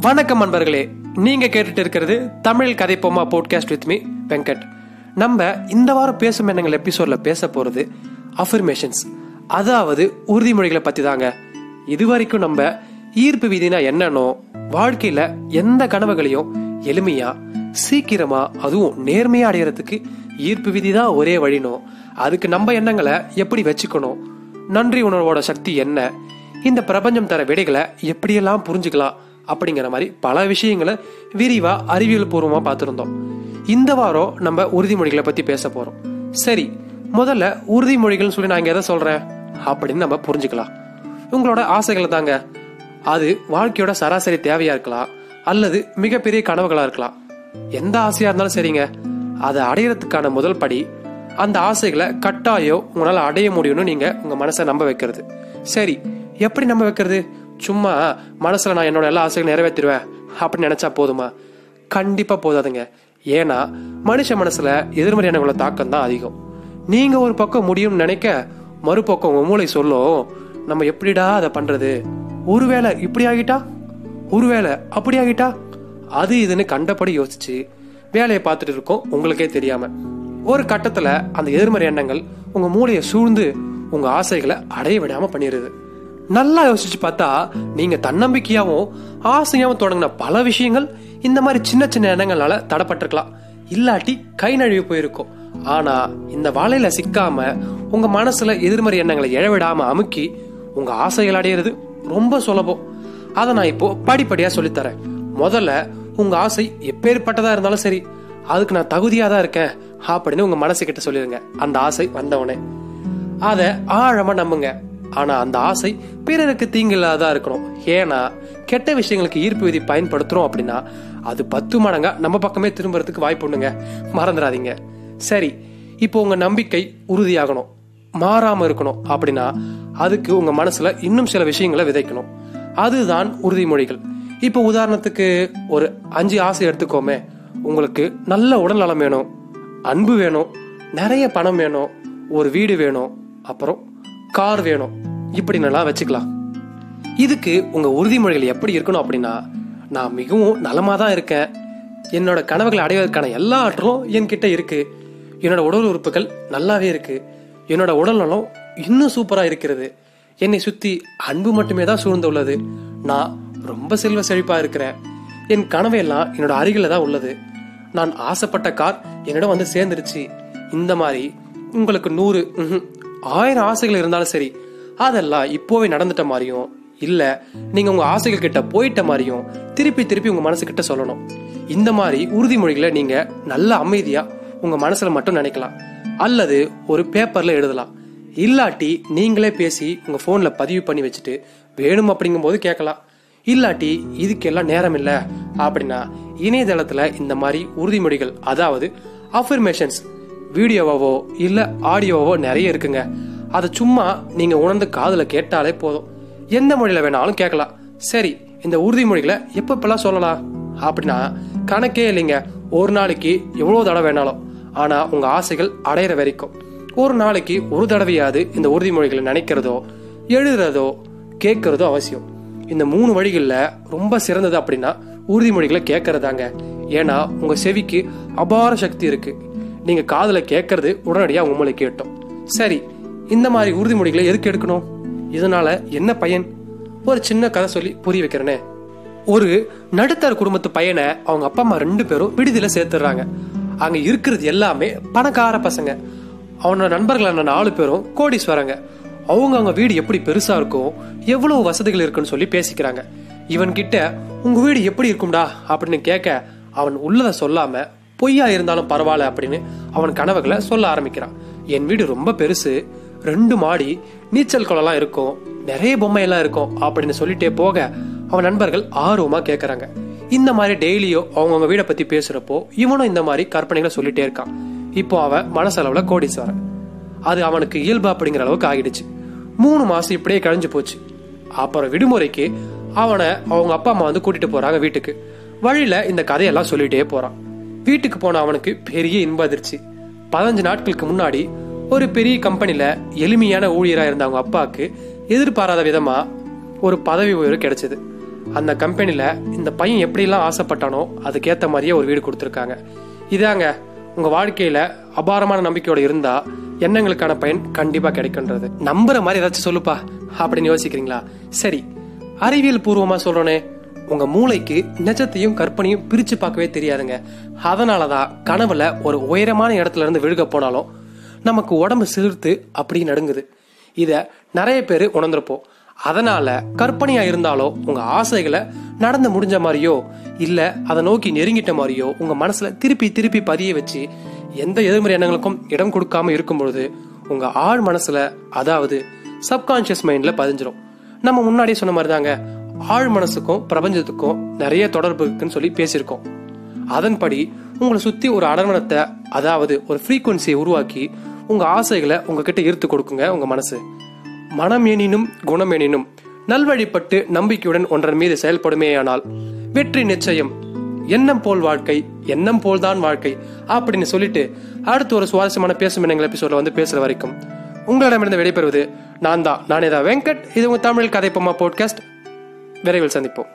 வணக்கம் நண்பர்களே நீங்க கேட்டுட்டு இருக்கிறது தமிழ் கதை போட்காஸ்ட் வித் மீ வெங்கட். நம்ம இந்த வாரம் பேசும் எண்ணங்கள் எபிசோட்ல பேச போறது அஃபர்மேஷன்ஸ் அதாவது உறுதிமொழிகளை பத்தி தாங்க இது வரைக்கும் நம்ம ஈர்ப்பு விதினா என்னன்னோ வாழ்க்கையில எந்த கனவுகளையும் எளிமையா சீக்கிரமா அதுவும் நேர்மையா அடையறதுக்கு ஈர்ப்பு விதி தான் ஒரே வழினோ அதுக்கு நம்ம எண்ணங்களை எப்படி வச்சுக்கணும் நன்றி உணர்வோட சக்தி என்ன இந்த பிரபஞ்சம் தர விடைகளை எப்படியெல்லாம் புரிஞ்சுக்கலாம் அப்படிங்கிற மாதிரி பல விஷயங்களை விரிவாக அறிவியல் பூர்வமாக பார்த்துருந்தோம். இந்த வாரம் நம்ம உறுதிமொழிகளை பற்றி பேச போகிறோம் சரி முதல்ல உறுதிமொழிகள்னு சொல்லி நான் எதை சொல்கிறேன் அப்படின்னு நம்ம புரிஞ்சுக்கலாம். உங்களோட ஆசைகளை தாங்க. அது வாழ்க்கையோட சராசரி தேவையாக இருக்கலாம் அல்லது மிகப்பெரிய கனவுகளாக இருக்கலாம். எந்த ஆசையாக இருந்தாலும் சரிங்க. அதை அடையிறதுக்கான முதல் படி அந்த ஆசைகளை கட்டாயம் உங்களால் அடைய முடியும்னு நீங்கள் உங்கள் மனசை நம்ப வைக்கிறது. சரி எப்படி நம்ப வைக்கிறது? சும்மா மனசுல நான் என்னோட எல்லா ஆசைகளும் நிறைவேற்றிடுவேன். அப்படின்னு நினைச்சா போதுமா? கண்டிப்பா போதாதுங்க. ஏன்னா மனுஷ மனசுல எதிர்மறை எண்ணங்களோட தாக்கம் தான் அதிகம். நீங்க ஒரு பக்கம் முடியும்னு நினைக்க மறுபக்கம் உங்க மூளை சொல்லும் நம்ம எப்படிடா அதை பண்றது? ஒருவேளை இப்படி ஆகிட்டா? ஒருவேளை அப்படி ஆகிட்டா? அது இதுன்னு கண்டபடி யோசிச்சு வேலையை பார்த்துட்டு இருக்கோம் உங்களுக்கே தெரியாம. ஒரு கட்டத்துல அந்த எதிர்மறை எண்ணங்கள் உங்க மூளையை சூழ்ந்து உங்க ஆசைகளை அடைய விடாம பண்ணிடுது நல்லா யோசிச்சு பார்த்தா நீங்க தன்னம்பிக்கையாவும் ஆசையாவும் தொடங்கின பல விஷயங்கள் இந்த மாதிரி சின்ன சின்ன எண்ணங்களால தடப்பட்டிருக்கலாம். இல்லாட்டி கை நழுவி போயிருக்கும். ஆனா இந்த வாழையில சிக்காம உங்க மனசுல எதிர்மறை எண்ணங்களை இழவிடாம அமுக்கி உங்க ஆசைகள் அடையிறது ரொம்ப சுலபம். அதை நான் இப்போ படிப்படியா சொல்லித்தரேன். முதல்ல உங்க ஆசை எப்பேற்பட்டதா இருந்தாலும் சரி அதுக்கு நான் தகுதியா தான் இருக்கேன் அப்படின்னு உங்க மனசு கிட்ட சொல்லிருங்க. அந்த ஆசை வந்தவனே அதை ஆழமா நம்புங்க. ஆனா அந்த ஆசை பிறருக்கு தீங்கில்லாதான் இருக்கணும். ஏன்னா கெட்ட விஷயங்களுக்கு ஈர்ப்பு விதி பயன்படுத்துறோம் அப்படின்னா அது பத்து மடங்கா நம்ம பக்கமே திரும்புறதுக்கு வாய்ப்பு உண்டுங்க. மறந்துடாதீங்க. சரி இப்போ உங்க நம்பிக்கை உறுதியாகணும். மாறாம இருக்கணும் அப்படின்னா அதுக்கு உங்க மனசுல இன்னும் சில விஷயங்களை விதைக்கணும். அதுதான் உறுதிமொழிகள். இப்போ உதாரணத்துக்கு ஒரு அஞ்சு ஆசை எடுத்துக்கோமே. உங்களுக்கு நல்ல உடல் நலம் வேணும். அன்பு வேணும். நிறைய பணம் வேணும். ஒரு வீடு வேணும். அப்புறம் கார் வேணும். இப்படி நல்லா வச்சுக்கலாம். இதுக்கு உங்கள் உறுதிமொழிகள் எப்படி இருக்கணும் அப்படின்னா நான் மிகவும் நலமாக தான் இருக்கேன். என்னோட கனவுகளை அடைவதற்கான எல்லா ஆற்றலும் என்கிட்ட இருக்குது என்னோட உடல் உறுப்புகள் நல்லாவே இருக்குது என்னோட உடல் நலம் இன்னும் சூப்பராக இருக்கிறது. என்னை சுற்றி அன்பு மட்டுமே தான் சூழ்ந்துள்ளது. நான் ரொம்ப செல்வ செழிப்பாக இருக்கிறேன். என் கனவையெல்லாம் என்னோட அருகில் தான் உள்ளது. நான் ஆசைப்பட்ட கார் என்னிடம் வந்து சேர்ந்துருச்சு. இந்த மாதிரி உங்களுக்கு நூறு ஆயிரம் ஆசைகள் இருந்தாலும் சரி அதெல்லாம் இப்போவே நடந்துட்ட மாதிரியும் இல்ல நீங்க உங்க ஆசைகள் கிட்ட போயிட்ட மாதிரியும் திருப்பி திருப்பி உங்க மனசு கிட்ட சொல்லணும். இந்த மாதிரி உறுதிமொழிகளை நீங்க நல்ல அமைதியா உங்க மனசுல மட்டும் நினைக்கலாம். அல்லது ஒரு பேப்பர்ல எழுதலாம். இல்லாட்டி நீங்களே பேசி உங்க போன்ல பதிவு பண்ணி வச்சுட்டு வேணும் அப்படிங்கும்போது கேட்கலாம். இல்லாட்டி இதுக்கெல்லாம் நேரம் இல்லை அப்படின்னா இணையதளத்துல இந்த மாதிரி உறுதிமொழிகள் அதாவது அஃபர்மேஷன்ஸ் வீடியோவாவோ இல்லை ஆடியோவோ நிறைய இருக்குங்க. அதை சும்மா நீங்கள் உணர்ந்து காதில் கேட்டாலே போதும். எந்த மொழியில் வேணாலும் கேட்கலாம். சரி இந்த உறுதிமொழிகளை எப்பப்பெல்லாம் சொல்லலாம்? அப்படின்னா கணக்கே இல்லைங்க. ஒரு நாளைக்கு எவ்வளோ தடவை வேணாலும். ஆனால் உங்கள் ஆசைகள் அடையிற வரைக்கும். ஒரு நாளைக்கு ஒரு தடவையாவது இந்த உறுதிமொழிகளை நினைக்கிறதோ எழுதுறதோ கேட்கறதோ அவசியம். இந்த மூணு வழிகளில் ரொம்ப சிறந்தது அப்படின்னா உறுதிமொழிகளை கேட்கறதாங்க. ஏன்னா உங்கள் செவிக்கு அபார சக்தி இருக்குது நீங்க காதல கேட்கறது உடனடியா உங்களை கேட்டோம். சரி இந்த மாதிரி உறுதிமொழிகளை எதுக்கு எடுக்கணும்? இதனால என்ன பயன்? ஒரு சின்ன கதை சொல்லி புரிய வைக்கிறேனே. ஒரு நடுத்தர குடும்பத்து பையனை அவங்க அப்பா அம்மா ரெண்டு பேரும் விடுதியில சேர்த்துடுறாங்க அங்க இருக்கிறது எல்லாமே பணக்கார பசங்க. அவனோட நண்பர்களான நாலு பேரும் கோடீஸ்வரங்க. அவங்க அவங்க வீடு எப்படி பெருசா இருக்கும் எவ்வளவு வசதிகள் இருக்குன்னு சொல்லி பேசிக்கிறாங்க. இவன் கிட்ட உங்க வீடு எப்படி இருக்கும்டா? அப்படின்னு கேட்க அவன் உள்ளத சொல்லாம பொய்யா இருந்தாலும் பரவாயில்ல அப்படின்னு அவன் கனவுகளை சொல்ல ஆரம்பிக்கிறான். என் வீடு ரொம்ப பெருசு. ரெண்டு மாடி. நீச்சல் குளம்லாம் இருக்கும். நிறைய பொம்மை எல்லாம் இருக்கும். அப்படின்னு சொல்லிட்டே போக அவன் நண்பர்கள் ஆர்வமா கேட்குறாங்க இந்த மாதிரி டெய்லியோ அவங்கவுங்க வீடை பத்தி பேசுறப்போ இவனும் இந்த மாதிரி கற்பனைகளை சொல்லிட்டே இருக்கான். இப்போ அவன் மனசளவுல கோடீஸ்வரன். அது அவனுக்கு இயல்பு அப்படிங்கிற அளவுக்கு ஆகிடுச்சு. மூணு மாசம் இப்படியே கழிஞ்சு போச்சு. அப்புறம் விடுமுறைக்கு அவனை அவங்க அப்பா அம்மா வந்து கூட்டிட்டு போறாங்க வீட்டுக்கு. வழியில இந்த கதையெல்லாம் சொல்லிட்டே போறான். வீட்டுக்கு போன அவனுக்கு பெரிய இன்ப அதிர்ச்சி. பதினஞ்சு நாட்களுக்கு முன்னாடி ஒரு பெரிய கம்பெனியில் எளிமையான ஊழியராக இருந்த அவங்க அப்பாவுக்கு எதிர்பாராத விதமா ஒரு பதவி உயர்வு கிடைச்சது. அந்த கம்பெனியில் இந்த பையன் எப்படிலாம் ஆசைப்பட்டானோ அதுக்கேத்த மாதிரியே ஒரு வீடு கொடுத்துருக்காங்க. இதாங்க உங்க வாழ்க்கையில அபாரமான நம்பிக்கையோட இருந்தா எண்ணங்களுக்கான பயன் கண்டிப்பா கிடைக்குன்றது நம்புற மாதிரி ஏதாச்சும் சொல்லுப்பா அப்படின்னு யோசிக்கிறீங்களா? சரி அறிவியல் பூர்வமா சொல்கிறோன்னே உங்க மூளைக்கு நிஜத்தையும் கற்பனையும் பிரிச்சு பார்க்கவே தெரியாதுங்க. அதனாலதான் கனவுல ஒரு உயரமான இடத்துல இருந்து விழுக போனாலும் நமக்கு உடம்பு சிலிர்த்து அப்படி நடுங்குது. இத நிறைய பேர் உணர்ந்திருப்போம். அதனால கற்பனையா இருந்தாலோ உங்க ஆசைகளை நடந்து முடிஞ்ச மாதிரியோ இல்ல அதை நோக்கி நெருங்கிட்ட மாதிரியோ உங்க மனசுல திருப்பி திருப்பி பதிய வச்சு எந்த எதிர்மறை எண்ணங்களுக்கும் இடம் கொடுக்காம இருக்கும் பொழுது உங்க ஆழ் மனசுல அதாவது சப்கான்சியஸ் மைண்ட்ல பதிஞ்சிரும். நம்ம முன்னாடியே சொன்ன மாதிரி தாங்க ஆழ் மனசுக்கும் பிரபஞ்சத்துக்கும் நிறைய தொடர்பு இருக்குன்னு சொல்லி பேசியிருக்கோம். அதன்படி உங்களை சுத்தி ஒரு அடர்வனத்தை அதாவது ஒரு ஃப்ரீக்குவன்சியை உருவாக்கி உங்க ஆசைகளை உங்ககிட்ட ஈர்த்து கொடுக்குங்க உங்க மனசு. மனம் எனினும் குணம் எனினும் நல்வழிப்பட்டு நம்பிக்கையுடன் ஒன்றன் மீது செயல்படுமேயானால் வெற்றி நிச்சயம். எண்ணம் போல் வாழ்க்கை எண்ணம் போல் தான் வாழ்க்கை அப்படின்னு சொல்லிட்டு அடுத்து ஒரு சுவாரஸ்யமான பேசும் எண்ணங்கள் எபிசோட்ல வந்து பேசுற வரைக்கும். உங்களிடமிருந்து விடைபெறுவது நான் தான் நானேதா வெங்கட். இது உங்க தமிழ் கதைப்பம்மா போட்காஸ்ட் விரைவில் சந்திப்போம்.